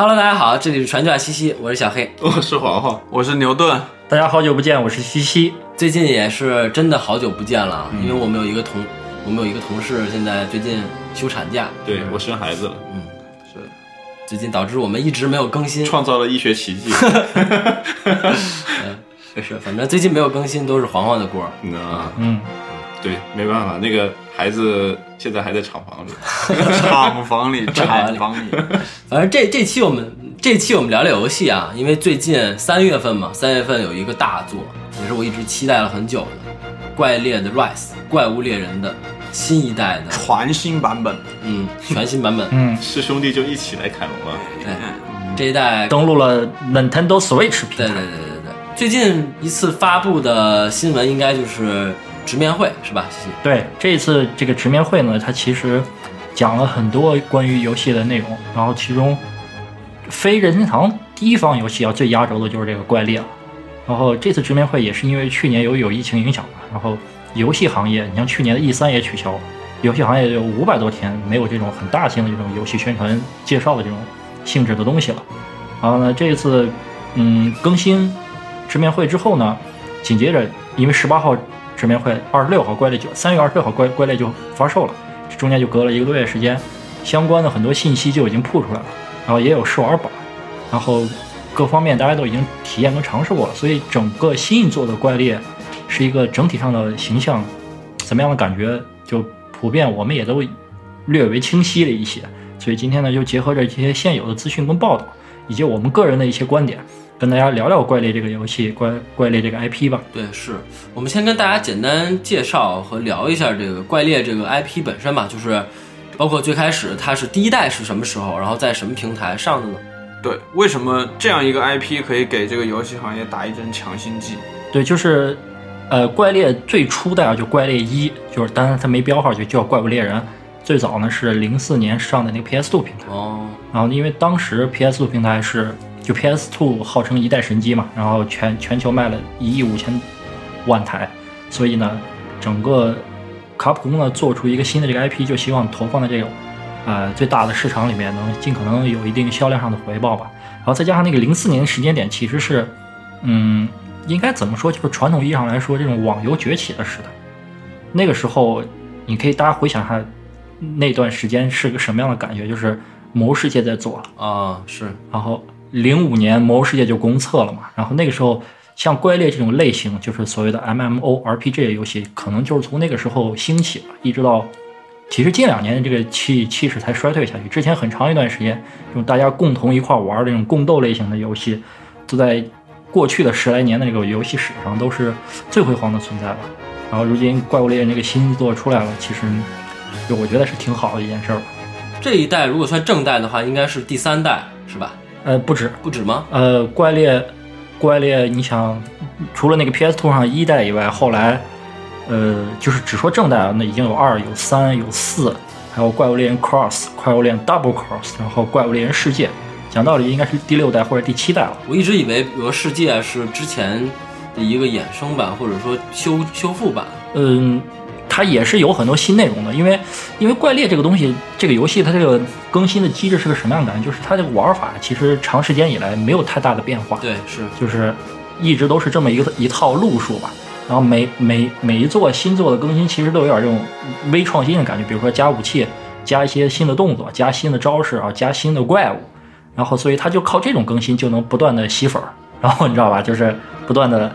Hello，大家好，这里是传教西西，我是小黑。我是黄黄，我是牛顿。大家好久不见，我是西西。最近也是真的好久不见了，因为我们有一个同，我们有一个同事现在最近休产假，对我生孩子了，嗯，是，最近导致我们一直没有更新，创造了医学奇迹。嗯，是，反正最近没有更新都是黄黄的锅。嗯啊，嗯，对，没办法，那个孩子现在还在厂房里，厂房里，厂房里。反正这这期我们这期我们聊聊游戏啊，因为最近三月份嘛，三月份有一个大作，也是我一直期待了很久的《怪猎的 Rise》怪物猎人的新一代的全新版本，嗯，全新版本，嗯，是兄弟就一起来砍龙了。对，这一代登录了 Nintendo Switch 平台。对对对对对，最近一次发布的新闻应该就是直面会是吧？谢谢对，这一次这个直面会呢，它其实讲了很多关于游戏的内容，然后其中非任天堂第一方游戏啊最压轴的就是这个怪猎了。然后这次直面会也是因为去年由于有疫情影响嘛，然后游戏行业，你像去年的 E 三也取消了，游戏行业有五百多天没有这种很大型的这种游戏宣传介绍的这种性质的东西了。然后呢，这一次嗯更新直面会之后呢，紧接着因为十八号直面会，二十六号怪猎就三月二十六号怪怪猎就发售了，中间就隔了一个多月时间，相关的很多信息就已经铺出来了，然后也有试玩版，然后各方面大家都已经体验跟尝试过了，所以整个新一作的怪猎是一个整体上的形象怎么样的感觉，就普遍我们也都略微清晰了一些。所以今天呢，就结合着一些现有的资讯跟报道，以及我们个人的一些观点，跟大家聊聊怪猎这个游戏、怪怪猎这个 IP 吧。对，是我们先跟大家简单介绍和聊一下这个怪猎这个 IP 本身吧，就是包括最开始它是第一代是什么时候，然后在什么平台上的呢？对，为什么这样一个 IP 可以给这个游戏行业打一针强心剂？对，就是，呃，怪猎最初代啊，就怪猎一，就是当然它没标号，就叫怪物猎人。最早呢是零四年上的那个 PS2 平台，哦，然后因为当时 PS2 平台是就 PS2 号称一代神机嘛，然后全全球卖了一亿五千万台，所以呢，整个卡普空呢做出一个新的这个 IP，就希望投放在这种呃最大的市场里面，能尽可能有一定销量上的回报吧。然后再加上那个零四年的时间点，其实是嗯，应该怎么说，就是传统意义上来说，这种网游崛起的时代。那个时候，你可以大家回想一下那段时间是个什么样的感觉，就是《魔兽世界》在做了。啊，是，然后零五年《魔兽世界》就公测了嘛，然后那个时候像怪猎这种类型，就是所谓的 MMORPG 游戏，可能就是从那个时候兴起了，一直到其实近两年这个气气势才衰退下去。之前很长一段时间，这种大家共同一块玩的这种共斗类型的游戏，都在过去的十来年的这个游戏史上都是最辉煌的存在了。然后如今怪物猎人这个新作出来了，其实就我觉得是挺好的一件事儿。这一代如果算正代的话，应该是第三代是吧？呃，不止，不止吗？呃，怪猎，怪猎，你想，除了那个 PS2 上一代以外，后来，呃，就是只说正代啊，那已经有二、有三、有四，还有怪物猎人 Cross、怪物猎人 Double Cross，然后怪物猎人世界，讲道理应该是第六代或者第七代了。我一直以为，比如说世界是之前的一个衍生版，或者说修修复版。嗯，它也是有很多新内容的，因为因为怪猎这个东西，这个游戏它这个更新的机制是个什么样的感觉？就是它这个玩法其实长时间以来没有太大的变化。对，是，就是一直都是这么一个一套路数吧。然后每每每一座新作的更新，其实都有点这种微创新的感觉，比如说加武器，加一些新的动作，加新的招式啊，加新的怪物。然后所以它就靠这种更新就能不断的吸粉儿，然后你知道吧，就是不断的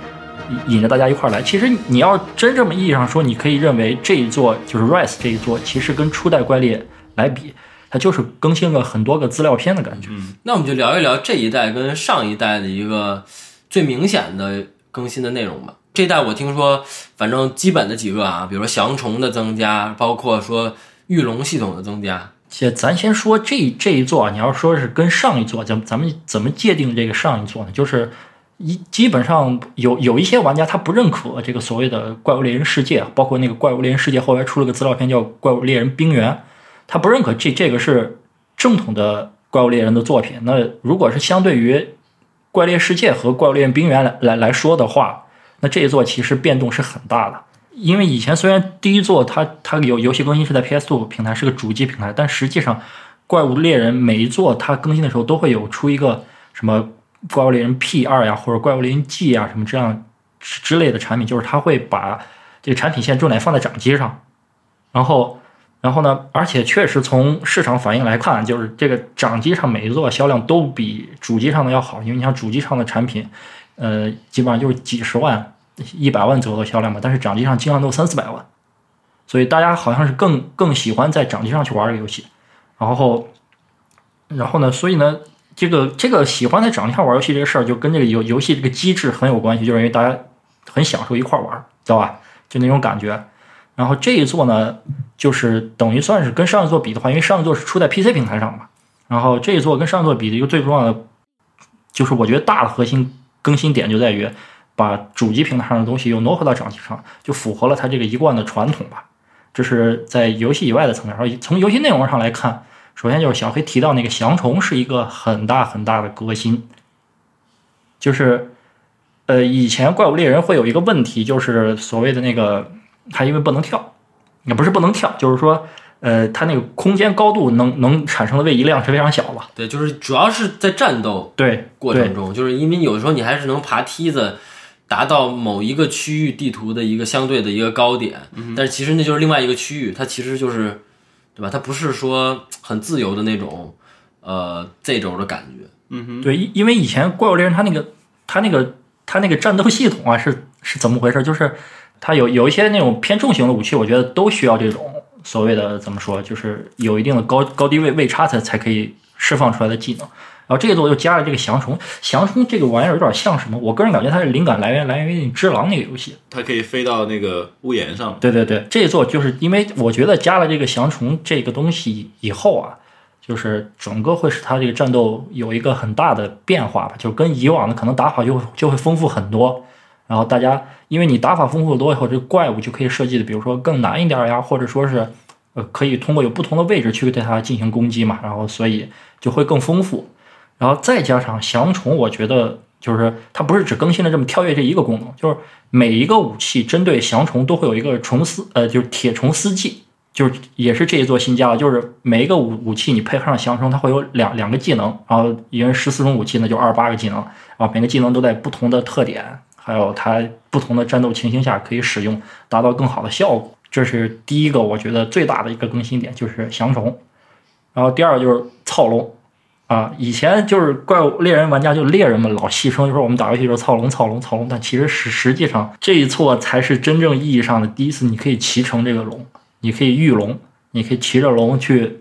引着大家一块儿来。其实你要真这么意义上说，你可以认为这一座就是 Rise 这一座，其实跟初代怪猎来比，它就是更新了很多个资料片的感觉。那我们就聊一聊这一代跟上一代的一个最明显的更新的内容吧。这一代我听说，反正基本的几个啊，比如说降虫的增加，包括说御龙系统的增加。且咱先说这这一座啊，你要说是跟上一座，咱咱们怎么界定这个上一座呢？就是一基本上有有一些玩家他不认可这个所谓的怪物猎人世界，包括那个怪物猎人世界后来出了个资料片叫怪物猎人冰原，他不认可这这个是正统的怪物猎人的作品。那如果是相对于怪猎世界和怪物猎人冰原来来来说的话，那这一座其实变动是很大的。因为以前虽然第一座它它有游戏更新是在 PS2 平台是个主机平台，但实际上怪物猎人每一座它更新的时候都会有出一个什么怪物猎人 P 二呀，或者怪物猎人 G 啊什么这样之类的产品，就是它会把这个产品线重点放在掌机上，然后。然后呢，而且确实从市场反应来看，就是这个掌机上每一座销量都比主机上的要好，因为你像主机上的产品，呃，基本上就是几十万、一百万左右的销量嘛，但是掌机上经常都三四百万，所以大家好像是更更喜欢在掌机上去玩这个游戏。然后，然后呢，所以呢，这个这个喜欢在掌上玩游戏这个事儿，就跟这个游游戏这个机制很有关系，就是因为大家很享受一块玩，知道吧？就那种感觉。然后这一座呢，就是等于算是跟上一座比的话，因为上一座是出在 PC 平台上嘛，然后这一座跟上一座比的一个最重要的，就是我觉得大的核心更新点就在于把主机平台上的东西又挪回到掌机上，就符合了它这个一贯的传统吧。这是在游戏以外的层面上，从游戏内容上来看，首先就是小黑提到那个翔虫是一个很大很大的革新，就是呃以前怪物猎人会有一个问题，就是所谓的那个。它因为不能跳，也不是不能跳，就是说，呃，它那个空间高度能能产生的位移量是非常小的。对，就是主要是在战斗对过程中，就是因为有时候你还是能爬梯子达到某一个区域地图的一个相对的一个高点，但是其实那就是另外一个区域，它其实就是，对吧？它不是说很自由的那种，呃，Z 轴的感觉。嗯哼，对，因为以前怪物猎人它那个它那个它那个战斗系统啊是是怎么回事？就是。它有有一些那种偏重型的武器，我觉得都需要这种所谓的怎么说，就是有一定的高高低位位差才才可以释放出来的技能。然后这一座又加了这个降虫，降虫这个玩意儿有点像什么？我个人感觉它是灵感来源来源于《只狼》那个游戏，它可以飞到那个屋檐上。对对对，这一座就是因为我觉得加了这个降虫这个东西以后啊，就是整个会使它这个战斗有一个很大的变化吧，就跟以往的可能打法就就会丰富很多。然后大家，因为你打法丰富多以后，这个怪物就可以设计的，比如说更难一点呀，或者说是，呃，可以通过有不同的位置去对它进行攻击嘛。然后所以就会更丰富。然后再加上降虫，我觉得就是它不是只更新了这么跳跃这一个功能，就是每一个武器针对降虫都会有一个虫丝，呃，就是铁虫丝技，就是也是这一座新加的，就是每一个武武器你配合上降虫，它会有两两个技能。然后因为十四种武器呢，就二十八个技能，然后每个技能都在不同的特点。还有它不同的战斗情形下可以使用，达到更好的效果。这是第一个，我觉得最大的一个更新点就是降虫。然后第二个就是操龙啊，以前就是怪物猎人玩家就猎人们老戏称，就说我们打游戏时候操龙操龙操龙，但其实实实际上这一错才是真正意义上的第一次，你可以骑乘这个龙，你可以御龙，你可以骑着龙去。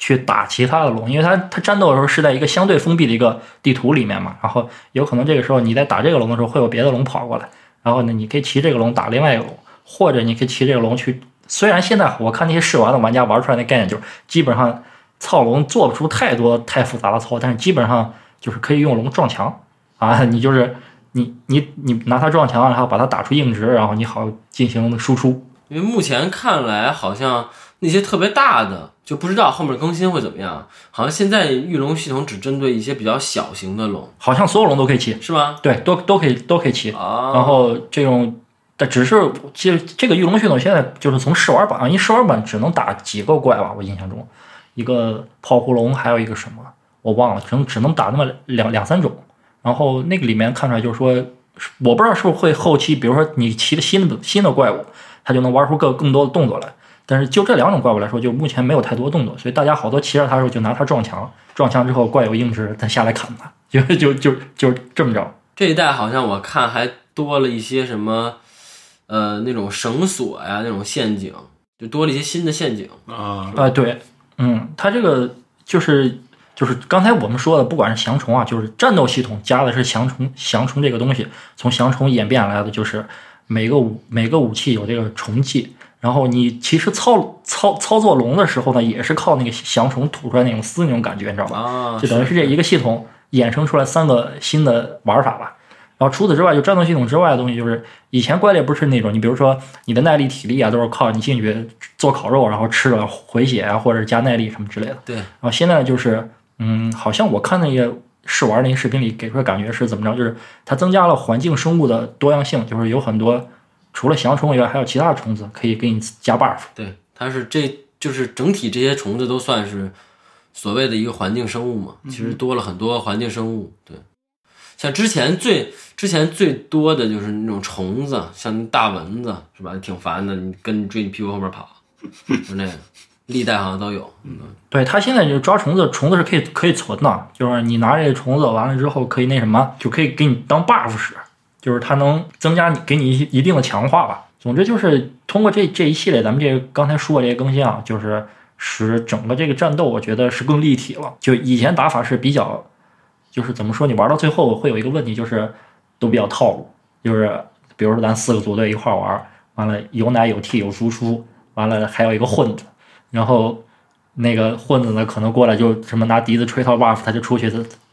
去打其他的龙，因为它它战斗的时候是在一个相对封闭的一个地图里面嘛，然后有可能这个时候你在打这个龙的时候会有别的龙跑过来，然后呢你可以骑这个龙打另外一个龙，或者你可以骑这个龙去。虽然现在我看那些试玩的玩家玩出来的概念就是基本上操龙做不出太多太复杂的操，但是基本上就是可以用龙撞墙啊，你就是你你你拿它撞墙，然后把它打出硬直，然后你好进行输出。因为目前看来好像那些特别大的。就不知道后面更新会怎么样。好像现在御龙系统只针对一些比较小型的龙，好像所有龙都可以骑，是吗？对，都都可以都可以骑。啊，然后这种，但只是其实这个御龙系统现在就是从试玩版，因为试玩版只能打几个怪吧，我印象中，一个泡芙龙，还有一个什么我忘了，只能只能打那么两两三种。然后那个里面看出来就是说，我不知道是不是会后期，比如说你骑的新的新的怪物，它就能玩出更更多的动作来。但是就这两种怪物来说，就目前没有太多动作，所以大家好多骑着它的时候就拿它撞墙，撞墙之后怪有硬直，再下来砍它，就就就就这么着。这一代好像我看还多了一些什么，呃，那种绳索呀，那种陷阱，就多了一些新的陷阱啊啊，对，嗯，它这个就是就是刚才我们说的，不管是降虫啊，就是战斗系统加的是降虫，降虫这个东西从降虫演变来的，就是每个武每个武器有这个虫技。然后你其实操操操作龙的时候呢，也是靠那个降虫吐出来那种丝那种感觉，你知道吧？啊，就等于是这一个系统衍生出来三个新的玩法吧。然后除此之外，就战斗系统之外的东西，就是以前怪猎不是那种，你比如说你的耐力、体力啊，都是靠你进去做烤肉，然后吃了回血啊，或者是加耐力什么之类的。对。然后现在就是，嗯，好像我看那些试玩那些视频里给出的感觉是怎么着？就是它增加了环境生物的多样性，就是有很多。除了翔虫以外，还有其他的虫子可以给你加 buff。对，它是这就是整体这些虫子都算是所谓的一个环境生物嘛，其实多了很多环境生物。对，像之前最之前最多的就是那种虫子，像大蚊子是吧？挺烦的，你跟追你屁股后面跑，就那个，历代好像都有。嗯，对他现在就抓虫子，虫子是可以可以存的，就是你拿这个虫子完了之后，可以那什么，就可以给你当 buff 使，就是它能增加你给你一一定的强化吧。总之就是通过这这一系列咱们这个刚才说的这些更新啊，就是使整个这个战斗我觉得是更立体了。就以前打法是比较，就是怎么说，你玩到最后会有一个问题，就是都比较套路，就是比如说咱四个组队一块玩，完了有奶有 T 有输出，完了还有一个混子，然后那个混子呢可能过来就什么拿笛子吹套 buff，他就出去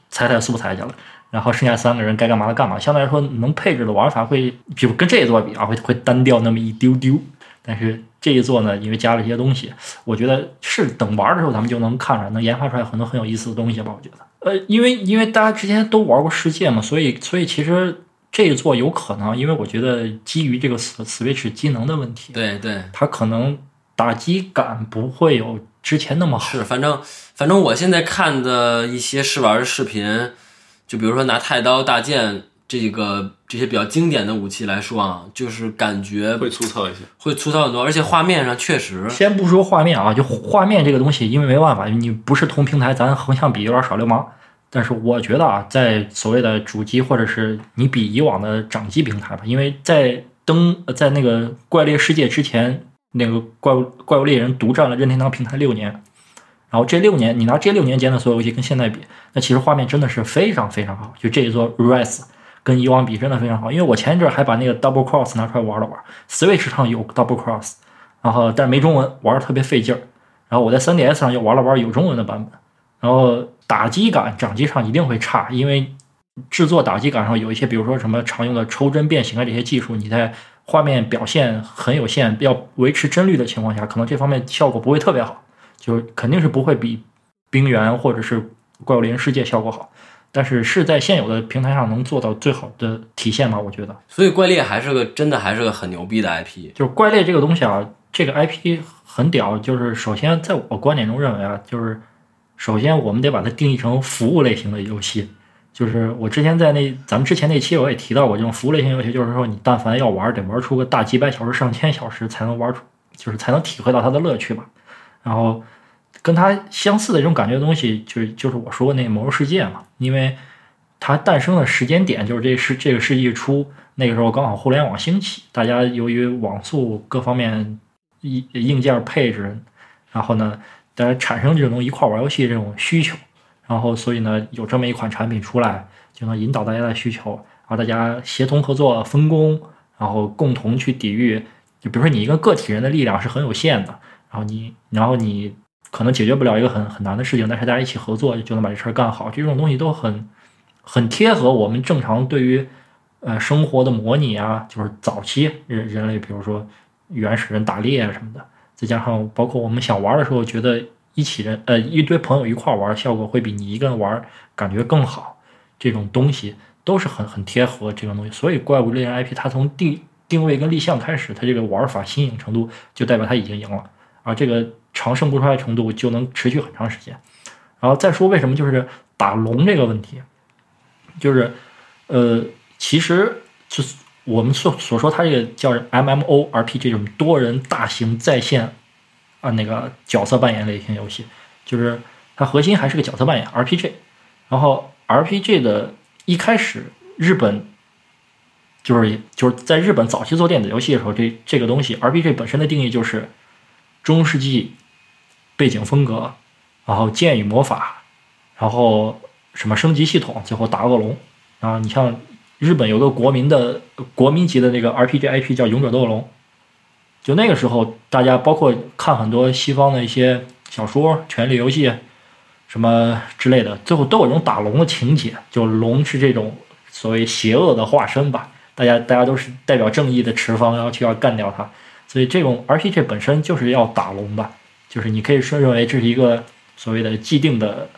踩踩素材去了。然后剩下三个人该干嘛的干嘛，相对来说能配置的玩法会，就跟这一座比啊，会会单调那么一丢丢。但是这一座呢，因为加了一些东西，我觉得是等玩的时候咱们就能看出来，能研发出来很多很有意思的东西吧。我觉得，呃，因为因为大家之前都玩过世界嘛，所以所以其实这一座有可能，因为我觉得基于这个 Switch 机能的问题，对对，它可能打击感不会有之前那么好。是，反正反正我现在看的一些试玩的视频。就比如说拿太刀、大剑这个这些比较经典的武器来说啊，就是感觉会粗糙一些，会粗糙很多，而且画面上确实。先不说画面啊，就画面这个东西，因为没办法，你不是同平台，咱横向比有点耍流氓。但是我觉得啊，在所谓的主机或者是你比以往的掌机平台吧，因为在登在那个怪猎世界之前，那个怪物怪物猎人独占了任天堂平台六年。然后这六年，你拿这六年间的所有游戏跟现在比，那其实画面真的是非常非常好。就这一座 Rise 跟以往比，真的非常好。因为我前一阵还把那个 Double Cross 拿出来玩了玩，Switch 上有 Double Cross，然后但是没中文，玩的特别费劲儿。然后我在 3DS 上又玩了玩有中文的版本，然后打击感掌机上一定会差，因为制作打击感上有一些，比如说什么常用的抽帧变形啊这些技术，你在画面表现很有限，要维持帧率的情况下，可能这方面效果不会特别好。就肯定是不会比冰原或者是怪物猎人世界效果好，但是是在现有的平台上能做到最好的体现吗？我觉得。所以怪猎还是个真的还是个很牛逼的 IP。就是怪猎这个东西啊，这个 IP 很屌。就是首先在我观点中认为啊，就是首先我们得把它定义成服务类型的游戏。就是我之前在那咱们之前那期我也提到过，这种服务类型游戏就是说你但凡要玩，得玩出个大几百小时、上千小时才能玩出，就是才能体会到它的乐趣吧。然后。跟它相似的这种感觉的东西，就是就是我说的那个《魔兽世界》嘛，因为它诞生的时间点就是这世这个世纪初，那个时候刚好互联网兴起，大家由于网速各方面硬硬件配置，然后呢，大家产生这种一块玩游戏这种需求，然后所以呢，有这么一款产品出来，就能引导大家的需求，然后大家协同合作分工，然后共同去抵御。就比如说你一个个体人的力量是很有限的，然后你然后你。可能解决不了一个很很难的事情，但是大家一起合作就能把这事儿干好。这种东西都很很贴合我们正常对于呃生活的模拟啊，就是早期人人类，比如说原始人打猎啊什么的，再加上包括我们想玩的时候，觉得一起人呃一堆朋友一块玩，效果会比你一个人玩感觉更好。这种东西都是很很贴合这种东西。所以怪物猎人 IP 它从定定位跟立项开始，它这个玩法新颖程度就代表它已经赢了，而这个。长盛不衰的程度就能持续很长时间，然后再说为什么就是打龙这个问题，就是，呃，其实就是我们所所说它这个叫 M M O R P G 这种多人大型在线啊那个角色扮演类型游戏，就是它核心还是个角色扮演 R P G，然后 R P G 的一开始日本就是就是在日本早期做电子游戏的时候，这这个东西 R P G 本身的定义就是中世纪。背景风格，然后剑与魔法，然后什么升级系统，最后打恶龙。然后你像日本有个国民的国民级的那个 RPG IP 叫《勇者斗恶龙》，就那个时候大家包括看很多西方的一些小说，《权力游戏》什么之类的，最后都有这种打龙的情节，就龙是这种所谓邪恶的化身吧。大家大家都是代表正义的持方，然后就要干掉它。所以这种 RPG 本身就是要打龙的。就是你可以说认为这是一个所谓的既定的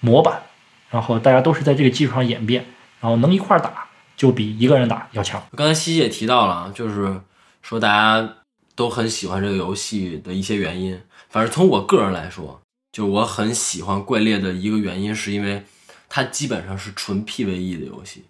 模板，然后大家都是在这个基础上演变，然后能一块儿打就比一个人打要强。刚才西西也提到了，就是说大家都很喜欢这个游戏的一些原因。反正从我个人来说，就我很喜欢怪猎的一个原因，是因为它基本上是纯 PVE 的游戏，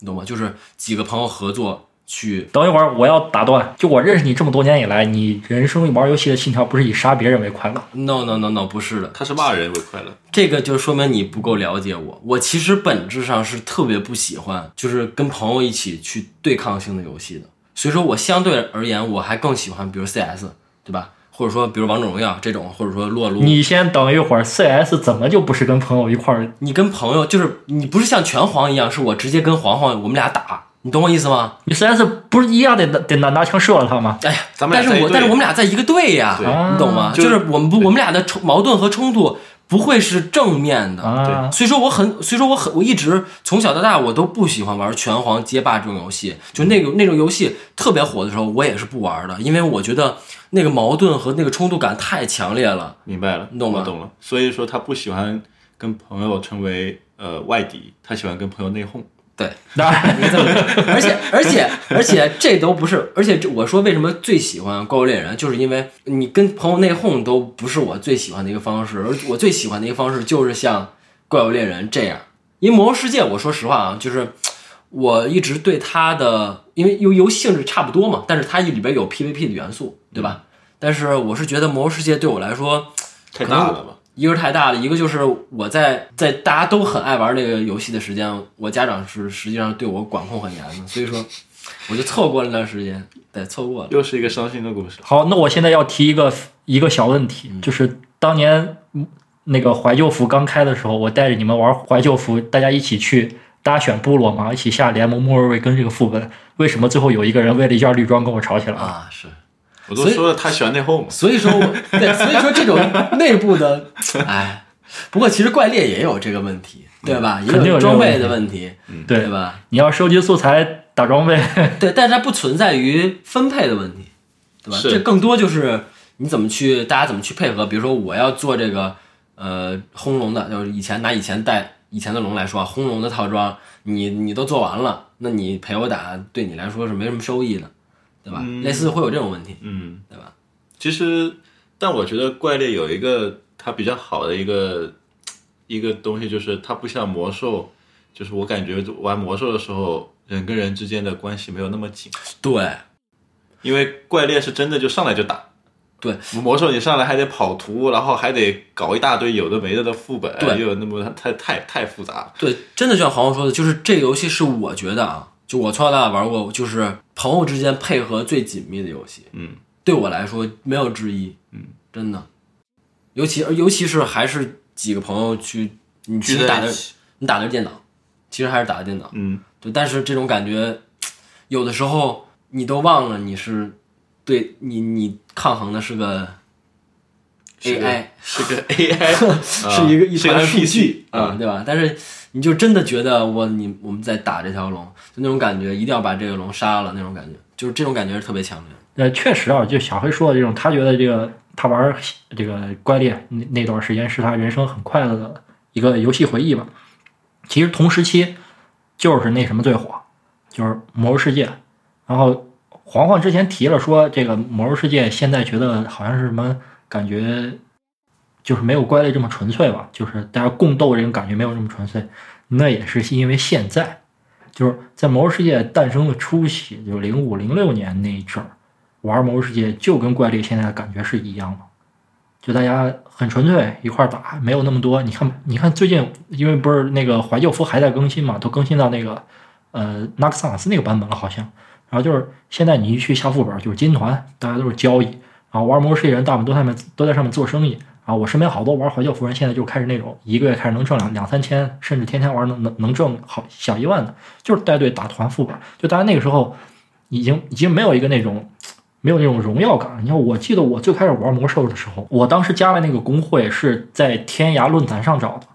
你懂吗？就是几个朋友合作去，等一会儿，我要打断。就我认识你这么多年以来，你人生玩游戏的信条不是以杀别人为快乐。no no no no，不是的，他是骂人为快乐，这个就说明你不够了解我。我其实本质上是特别不喜欢，就是跟朋友一起去对抗性的游戏的。所以说我相对而言，我还更喜欢，比如 CS，对吧？或者说，比如王者荣耀这种，或者说撸啊撸。你先等一会儿，CS 怎么就不是跟朋友一块儿？你跟朋友就是你不是像拳皇一样，是我直接跟黄黄我们俩打，你懂我意思吗？你 CS 不是一样得得拿拿枪射了他吗？哎呀，但是我但是我们俩在一个队呀，你懂吗？就就是我们不我们俩的冲矛盾和冲突不会是正面的，啊，所以说我很，所以说我很，我一直从小到大我都不喜欢玩拳皇、街霸这种游戏。就那个那种游戏特别火的时候，我也是不玩的，因为我觉得那个矛盾和那个冲突感太强烈了。明白了，你懂吗懂了。所以说他不喜欢跟朋友成为呃外敌，他喜欢跟朋友内讧。对，那你这么，而且而且而且这都不是，而且这我说为什么最喜欢《怪物猎人》，就是因为你跟朋友内讧都不是我最喜欢的一个方式，而我最喜欢的一个方式就是像《怪物猎人》这样。因为《魔兽世界》，我说实话啊，就是我一直对它的，因为游游戏性质差不多嘛，但是它里边有 PVP 的元素，对吧？但是我是觉得《魔兽世界》对我来说，太大了吧？一个是太大了，一个就是我在在大家都很爱玩这个游戏的时间，我家长是实际上对我管控很严的，所以说我就错过了那段时间，对，错过了。又是一个伤心的故事。好，那我现在要提一个一个小问题，就是当年嗯那个怀旧服刚开的时候，我带着你们玩怀旧服，大家一起去大家选部落嘛，一起下联盟莫尔维根这个副本，为什么最后有一个人为了一件绿装跟我吵起来了？啊，是，我都说了，他喜欢内讧嘛。所以说我，对，所以说这种内部的，哎，不过其实怪猎也有这个问题，对吧？也有装备问题的问题，对对吧？你要收集素材打装备，对，但是它不存在于分配的问题，对吧？这更多就是你怎么去，大家怎么去配合。比如说，我要做这个呃轰龙的，就是以前拿以前带以前的龙来说啊，轰龙的套装，你你都做完了，那你陪我打，对你来说是没什么收益的，对吧？类似会有这种问题，嗯，对吧？其实，但我觉得怪猎有一个它比较好的一个一个东西，就是它不像魔兽，就是我感觉玩魔兽的时候，人跟人之间的关系没有那么紧，对，因为怪猎是真的就上来就打。对，魔兽你上来还得跑图，然后还得搞一大堆有的没的的副本，对又有那么太太太复杂。对，真的就像黄黄说的，就是这个游戏是我觉得啊，就我从小到大玩过，就是朋友之间配合最紧密的游戏。嗯，对我来说没有之一。嗯，真的，尤其尤其是还是几个朋友去，你其实打的你打的是电脑，其实还是打的电脑。嗯，对，但是这种感觉，有的时候你都忘了你是对你你抗衡的是个 AI，是个 AI，是一个一团数据啊、对吧？但是你就真的觉得我你我们在打这条龙，就那种感觉，一定要把这个龙杀了那种感觉，就是这种感觉是特别强烈的。呃，确实啊，就小黑说的这种，他觉得这个他玩这个怪猎那那段时间是他人生很快乐的一个游戏回忆吧。其实同时期就是那什么最火，就是《魔兽世界》。然后黄黄之前提了说，这个《魔兽世界》现在觉得好像是什么感觉，就是没有怪猎这么纯粹吧，就是大家共斗这种感觉没有这么纯粹。那也是因为现在就是在《魔兽世界》诞生的初期，就零五零六年那一阵儿。玩魔兽世界就跟怪猎现在的感觉是一样的，就大家很纯粹一块儿打，没有那么多。你看，你看最近因为不是那个怀旧服还在更新嘛，都更新到那个呃纳克萨斯那个版本了好像。然后就是现在你一去下副本就是金团，大家都是交易，玩魔兽世界人大部分都在上面都在上面做生意。啊我身边好多玩怀旧服人现在就开始那种一个月开始能挣两两三千，甚至天天玩能能能挣好小一万的，就是带队打团副本。就大家那个时候已经已经没有一个那种。没有那种荣耀感。你看，我记得我最开始玩魔兽的时候，我当时加了那个工会是在天涯论坛上找的。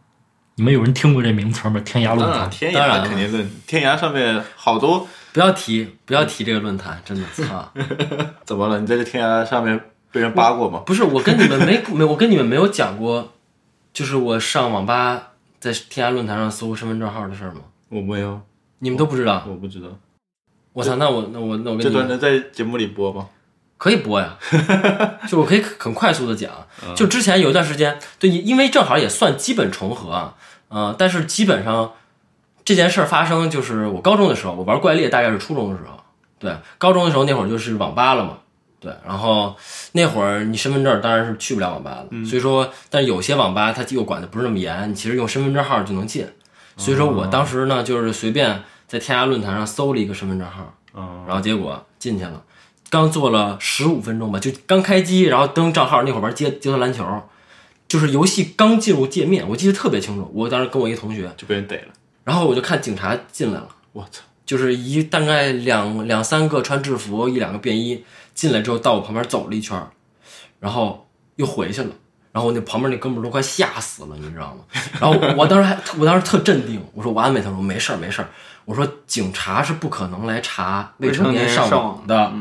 你们有人听过这名词吗？天涯论坛当然，天涯肯定论，天涯上面好多不要提，不要提这个论坛，真的操！怎么了？你在这天涯上面被人扒过吗？不是我跟你们没没，我跟你们没有讲过，就是我上网吧在天涯论坛上搜身份证号的事儿吗？我没有，你们都不知道？我不知道。我操！那我那我那我跟这你们段能在节目里播吗？可以播呀，就我可以很快速的讲。就之前有一段时间，对，因为正好也算基本重合啊，呃，但是基本上这件事儿发生就是我高中的时候，我玩怪猎大概是初中的时候，对，高中的时候那会儿就是网吧了嘛，对，然后那会儿你身份证当然是去不了网吧的，所以说，但有些网吧它又管的不是那么严，你其实用身份证号就能进，所以说我当时呢就是随便在天涯论坛上搜了一个身份证号，嗯，然后结果进去了，刚做了十五分钟吧，就刚开机，然后登账号那会儿玩街街头篮球，就是游戏刚进入界面，我记得特别清楚。我当时跟我一同学，就被人逮了。然后我就看警察进来了，我操！就是一大概两两三个穿制服，一两个便衣进来之后，到我旁边走了一圈儿，然后又回去了。然后我那旁边那哥们儿都快吓死了，你知道吗？然后我当时还，我当时特镇定，我说我安慰他说没事儿没事儿，我说警察是不可能来查未成年上网的，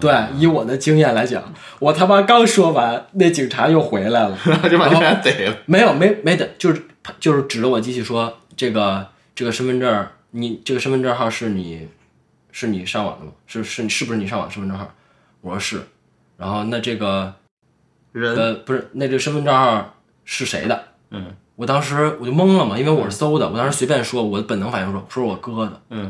对，以我的经验来讲，我他妈刚说完，那警察又回来了，就把这人逮了。没有没没的，就是就是指着我机器说这个这个身份证，你这个身份证号是你是你上网的吗？是是是不是你上网身份证号？我说是，然后那这个人。呃不是那这个身份证号是谁的？嗯。我当时我就懵了嘛，因为我是搜的，我当时随便说，我的本能反应说说是我哥的，嗯，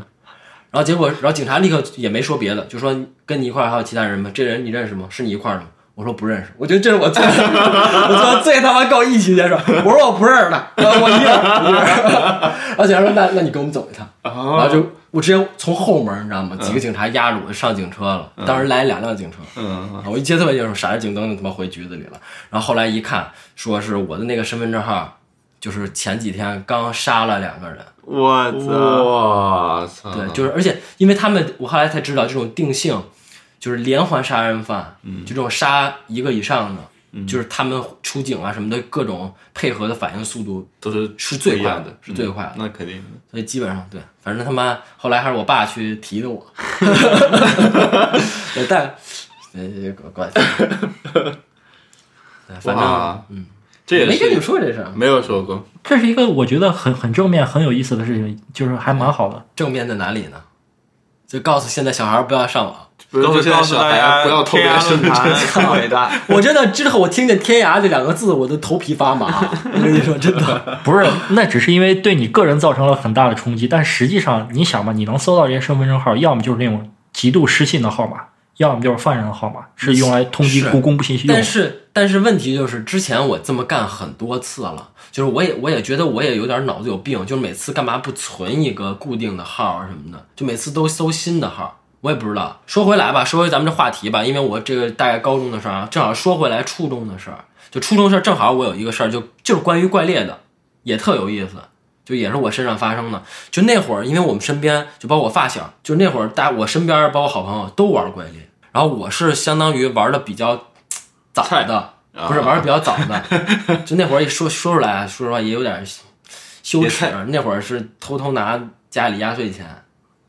然后结果然后警察立刻也没说别的，就说跟你一块儿还有其他人吗？这人你认识吗？是你一块儿的吗？我说不认识，我觉得这是我最 我说最他妈够义气的事，我说我不认识他，我一人，我一人然后警察说那那你跟我们走一趟，然后就我直接从后门你知道吗？几个警察压着我就上警车了，当时来两辆警车，我一接特别清楚，闪着警灯就他妈回局子里了。然后后来一看，说是我的那个身份证号，就是前几天刚杀了两个人。我操！我操！对，就是而且因为他们，我后来才知道这种定性，就是连环杀人犯，就这种杀一个以上的，就是他们出警啊什么的各种配合的反应速度都是是最快的，是最快的。那肯定的。所以基本上对，反正他妈后来还是我爸去提的我，对但呃关系，对反正哇嗯，这也没跟你是说这事儿，没有说过。这是一个我觉得很很正面、很有意思的事情，就是还蛮好的。正面在哪里呢？就告诉现在小孩不要上网。不是就告诉大家不要偷别人身份论坛证伟大。我真的之后我听见“天涯”这两个字，我都头皮发麻。我跟你说，真的，不是，那只是因为对你个人造成了很大的冲击，但实际上你想吧，你能搜到这些身份证号，要么就是那种极度失信的号码，要么就是犯人的号码，是用来通缉是公公布信息用但。是但是问题就是，之前我这么干很多次了，就是我也我也觉得我也有点脑子有病，就是每次干嘛不存一个固定的号啊什么的，就每次都搜新的号。我也不知道。说回来吧，说回咱们这话题吧，因为我这个大概高中的事儿啊，正好说回来初中的事儿。就初中事儿，正好我有一个事儿，就就是关于怪猎的，也特有意思，就也是我身上发生的。就那会儿，因为我们身边，就包括我发小，就那会儿大我身边包括好朋友都玩怪猎，然后我是相当于玩的比较早的，不是玩的比较早的，就那会儿一说说出来，说实话也有点羞耻。那会儿是偷偷拿家里压岁钱，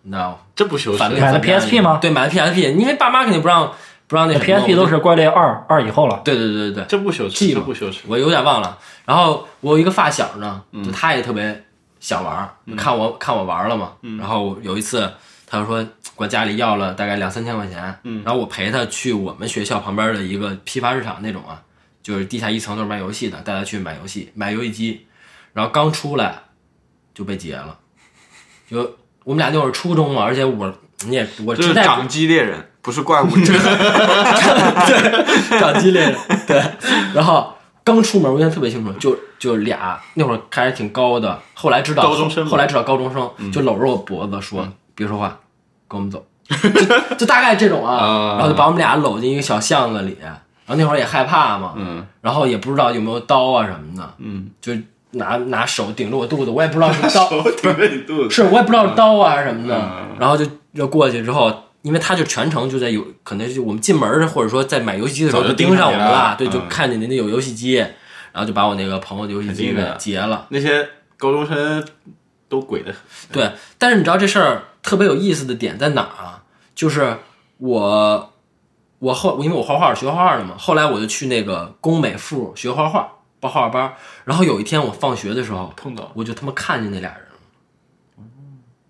你知道吗？这不羞耻反。买的 PSP 吗对，买的 PSP，因为爸妈肯定不让不让那 PSP 都是怪猎二二以后了。对对对对对，这不羞耻，这不羞耻。我有点忘了。然后我有一个发小呢，嗯就他也特别想玩儿，看我看我玩了嘛。嗯然后有一次他就说管家里要了大概两三千块钱，嗯然后我陪他去我们学校旁边的一个批发市场那种啊，就是地下一层都是卖游戏的，带他去买游戏，买游戏机，然后刚出来就被劫了，就我们俩那会儿初中嘛，而且我你也我是掌机猎人，不是怪物猎人。对，长激烈，对。然后刚出门，我印象特别清楚，就就俩那会儿还是挺高的，后来知道高中生后来知道高中生就搂着我脖子说：“别说话，跟我们走。就”就大概这种啊，啊。然后就把我们俩搂进一个小巷子里，然后那会儿也害怕嘛，嗯。然后也不知道有没有刀啊什么的，嗯，就拿拿手顶着我肚子，我也不知道是刀，我顶着你肚子。是我也不知道是刀啊什么的，嗯然后就就过去之后，因为他就全程就在有可能就我们进门儿或者说在买游戏机的时候早就盯上我们了了，对，就嗯看见您那有游戏机，然后就把我那个朋友的游戏机给劫了。那些高中生都鬼的很。对，但是你知道这事儿特别有意思的点在哪儿啊？就是我我后因为我画画学画画的嘛，后来我就去那个工美附学画画，报画画班儿。然后有一天我放学的时候，碰到我就他妈看见那俩人了。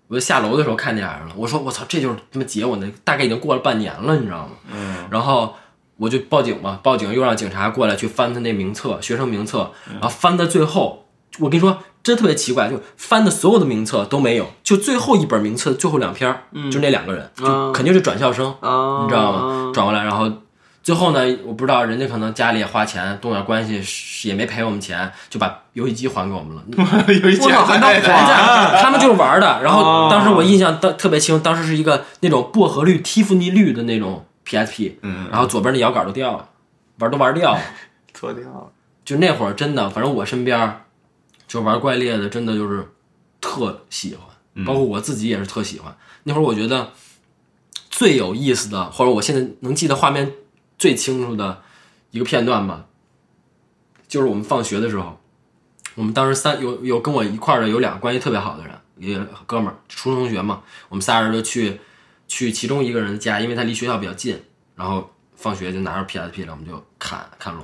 我就下楼的时候看见俩人了，我说我操，这就是他妈劫我那，大概已经过了半年了，你知道吗？嗯，然后我就报警嘛，报警又让警察过来去翻他那名册，学生名册，然后翻到最后，我跟你说，真特别奇怪，就翻的所有的名册都没有，就最后一本名册最后两篇嗯，就那两个人，就啊肯定是转校生，啊，你知道吗？转过来，然后最后呢，我不知道人家可能家里也花钱，动点关系也没赔我们钱，就把游戏机还给我们了。有一我操还能还还 他们就是玩的。然后哦当时我印象当特别清，当时是一个那种薄荷绿、蒂芙尼绿的那种 PSP，嗯，然后左边那摇杆都掉了，玩都玩掉了。脱掉了。就那会儿真的，反正我身边就玩怪猎的，真的就是特喜欢，包括我自己也是特喜欢。那会儿我觉得最有意思的，或者我现在能记得画面最清楚的一个片段吧，就是我们放学的时候，我们当时三有有跟我一块儿的有两个关系特别好的人，一个哥们儿，初中同学嘛，我们仨人就去去其中一个人的家，因为他离学校比较近，然后放学就拿着 PSP 了，我们就砍砍龙。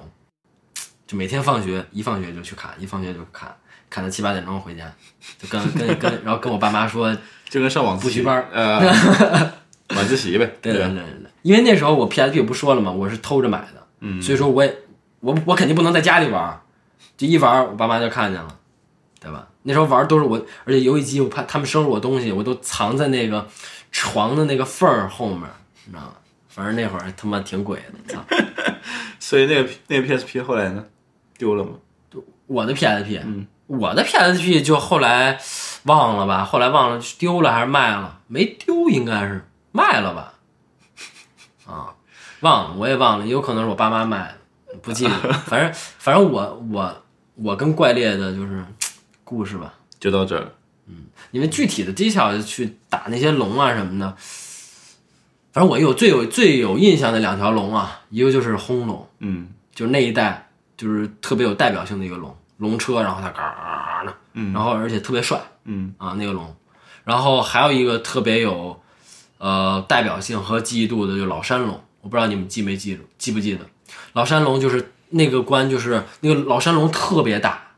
就每天放学一放学就去砍，一放学就砍，砍到七八点钟回家，就跟跟跟，然后跟我爸妈说，就跟上网补习班儿呃 晚自习呗，对对对对对，因为那时候我 PSP 不说了嘛，我是偷着买的，嗯，所以说我也我我肯定不能在家里玩儿，就一玩儿我爸妈就看见了，对吧？那时候玩儿都是我，而且游戏机我怕他们收拾我东西，我都藏在那个床的那个缝儿后面，你知道吗？反正那会儿他妈挺鬼的，操！所以那个那个 PSP 后来呢，丢了吗？我的 PSP，嗯，我的 PSP 就后来忘了吧，后来忘了丢了还是卖了，没丢应该是卖了吧，啊，忘了我也忘了，有可能是我爸妈卖的，不记得，反正反正我我我跟怪猎的就是 故事吧，就到这儿嗯。因为具体的技巧去打那些龙啊什么的，反正我有最有最有印象的两条龙啊，一个就是轰龙，嗯。就是那一代就是特别有代表性的一个龙，龙车，然后它嘎嘎的，嗯。然后而且特别帅嗯。啊那个龙，然后还有一个特别有呃代表性和记忆度的，就老山龙，我不知道你们记没记住，记不记得？老山龙就是那个关，就是那个老山龙特别大，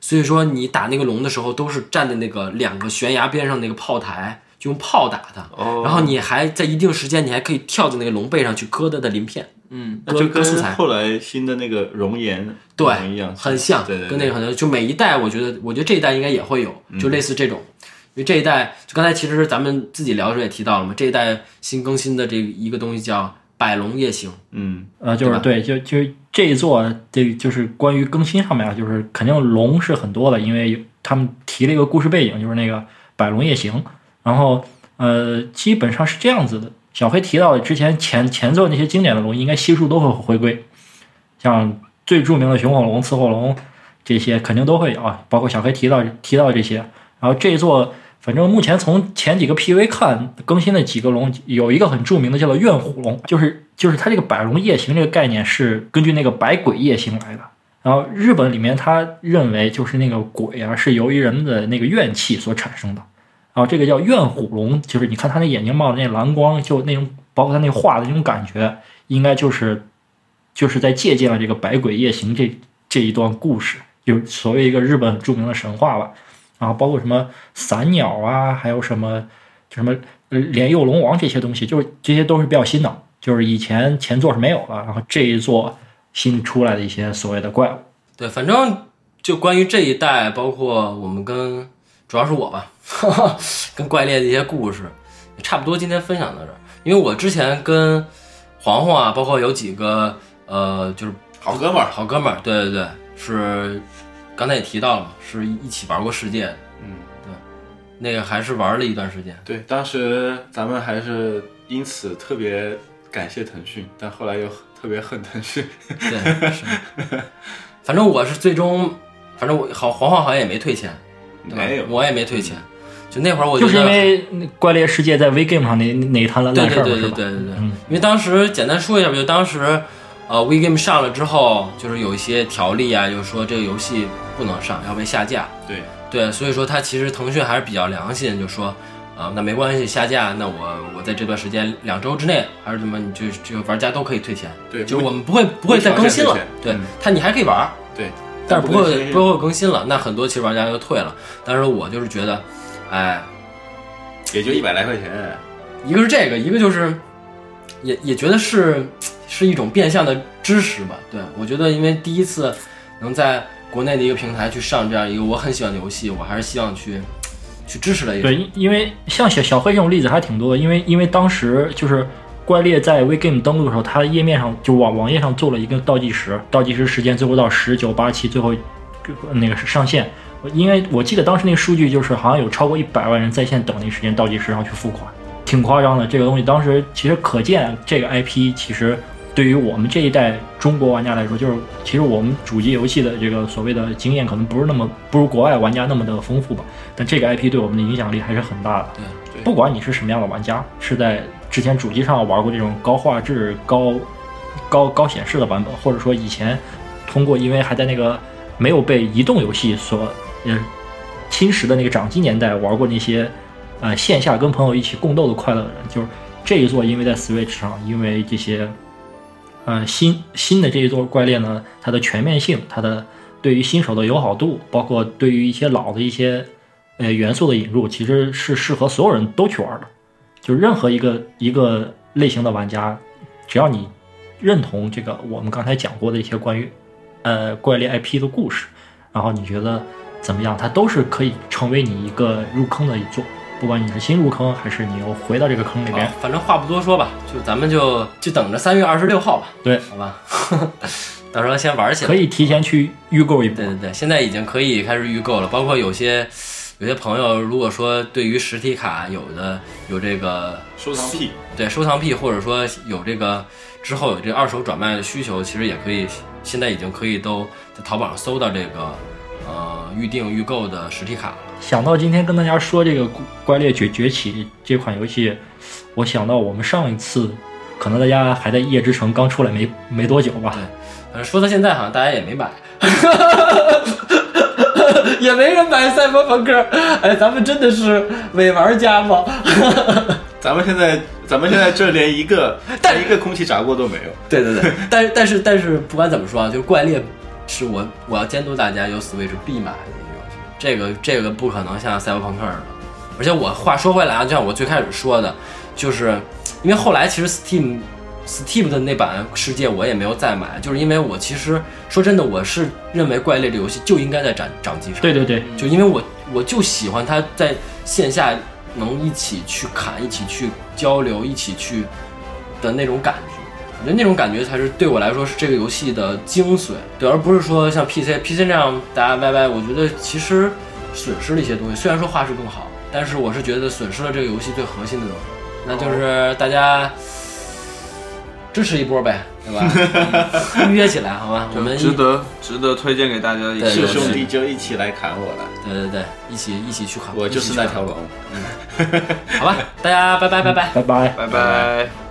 所以说你打那个龙的时候都是站在那个两个悬崖边上那个炮台，就用炮打它，哦然后你还在一定时间你还可以跳在那个龙背上去割它的鳞片，嗯，就割素材。跟后来新的那个熔岩对一样，很像，对对，跟那个很像。就每一代，我觉得，我觉得这一代应该也会有，就类似这种。因为这一代，就刚才其实咱们自己聊的时候也提到了嘛，这一代新更新的这一个东西叫《百龙夜行》。嗯呃，就是对，就就这一座，这就是关于更新上面啊，就是肯定龙是很多的，因为他们提了一个故事背景，就是那个百龙夜行，然后呃，基本上是这样子的。小黑提到的之前前前作那些经典的龙，应该悉数都会回归，像最著名的雄火龙、雌火龙这些肯定都会有啊，包括小黑提到提到的这些。然后这一座，反正目前从前几个 PV 看更新的几个龙，有一个很著名的叫做怨虎龙，就是就是它这个百龙夜行这个概念是根据那个百鬼夜行来的。然后日本里面他认为就是那个鬼啊是由于人们的那个怨气所产生的，然后这个叫怨虎龙，就是你看他那眼睛冒的那蓝光，就那种包括他那画的那种感觉，应该就是就是在借鉴了这个百鬼夜行这这一段故事，就所谓一个日本著名的神话吧。然后包括什么散鸟啊，还有什么就什么呃莲佑龙王这些东西，就是这些都是比较新的，就是以前前作是没有的，然后这一座新出来的一些所谓的怪物。对，反正就关于这一代，包括我们跟主要是我吧，跟怪猎的一些故事，也差不多今天分享到这儿。因为我之前跟黄黄啊，包括有几个呃，就是好哥们儿，好哥们儿，对对对，是刚才也提到了嘛，是一起玩过世界嗯，对，那个还是玩了一段时间。对，当时咱们还是因此特别感谢腾讯，但后来又特别恨腾讯。对，是。反正我是最终，反正我好黄黄好像也没退钱，对吧没有，我也没退钱。就那会儿我觉得，就是因为那怪猎世界在 VGame 上那那一摊烂事儿嘛，对对对？对对对，嗯因为当时简单说一下吧，就当时呃 WeGame 上了之后，就是有一些条例啊，就是说这个游戏不能上，要被下架。对，对，所以说它其实腾讯还是比较良心，就说啊、那没关系，下架，那我我在这段时间两周之内还是怎么，你就就玩家都可以退钱，对就是我们不会不会再更新了。对它你还可以玩，对，但是不会不会更新。了，那很多其实玩家就退了。但是我就是觉得，哎，也就一百来块钱。一个是这个，一个就是也也觉得是是一种变相的支持吧。对我觉得，因为第一次能在国内的一个平台去上这样一个我很喜欢的游戏，我还是希望去去支持了一下。对，因为像小小黑这种例子还挺多的，因为因为当时就是怪猎在 WeGame 登录的时候，它的页面上就网网页上做了一个倒计时，倒计时时间最后到十九八七，最后那个是上线。因为我记得当时那个数据就是好像有超过一百万人在线等那时间倒计时，然后去付款，挺夸张的。这个东西当时其实可见这个 IP 其实对于我们这一代中国玩家来说，就是其实我们主机游戏的这个所谓的经验可能不是那么不如国外玩家那么的丰富吧，但这个 IP 对我们的影响力还是很大的。不管你是什么样的玩家，是在之前主机上玩过这种高画质、高高高显示的版本，或者说以前通过因为还在那个没有被移动游戏所呃侵蚀的那个掌机年代玩过那些呃线下跟朋友一起共斗的快乐的人，就是这一座因为在 Switch 上，因为这些呃新新的这一座怪猎呢，它的全面性，它的对于新手的友好度，包括对于一些老的一些呃元素的引入，其实是适合所有人都去玩的。就任何一个一个类型的玩家，只要你认同这个我们刚才讲过的一些关于呃怪猎 IP 的故事，然后你觉得怎么样，它都是可以成为你一个入坑的一座。不管你是新入坑，还是你又回到这个坑里边，反正话不多说吧，就咱们就就等着三月二十六号吧，对，好吧？到时候先玩起来。可以提前去预购一波对。对对，现在已经可以开始预购了，包括有些有些朋友，如果说对于实体卡有的有这个收藏癖，对收藏癖，或者说有这个之后有这个二手转卖的需求，其实也可以，现在已经可以都在淘宝上搜到这个呃预定预购的实体卡。想到今天跟大家说这个《怪猎崛崛起》这款游戏，我想到我们上一次，可能大家还在夜之城刚出来没没多久吧，反正说到现在，好像大家也没买，也没人买赛博朋克。哎，咱们真的是伪玩家吗？咱们现在咱们现在这连一个但连一个空气炸锅都没有。对对对，但是但是但是不管怎么说啊，就是怪猎是我我要监督大家有 Switch 必买的一个游戏，这个这个不可能像赛博朋克的。而且我话说回来啊，就像我最开始说的，就是因为后来其实 Steam Steam 的那版世界我也没有再买，就是因为我其实说真的，我是认为怪猎的游戏就应该在掌掌机上。对对对，就因为我我就喜欢它在线下能一起去砍、一起去交流、一起去的那种感觉。我觉得那种感觉才是对我来说是这个游戏的精髓，对，而不是说像 PC PC 这样大家歪歪。我觉得其实损失了一些东西，虽然说画质更好，但是我是觉得损失了这个游戏最核心的东西，那就是大家支持一波呗，对吧？预约起来好吗，我们值得值得推荐给大家是兄弟就一起来砍我了，对对对，一起一起去砍，我就是那条龙。嗯 好吧，大家拜拜拜拜。拜拜。拜拜。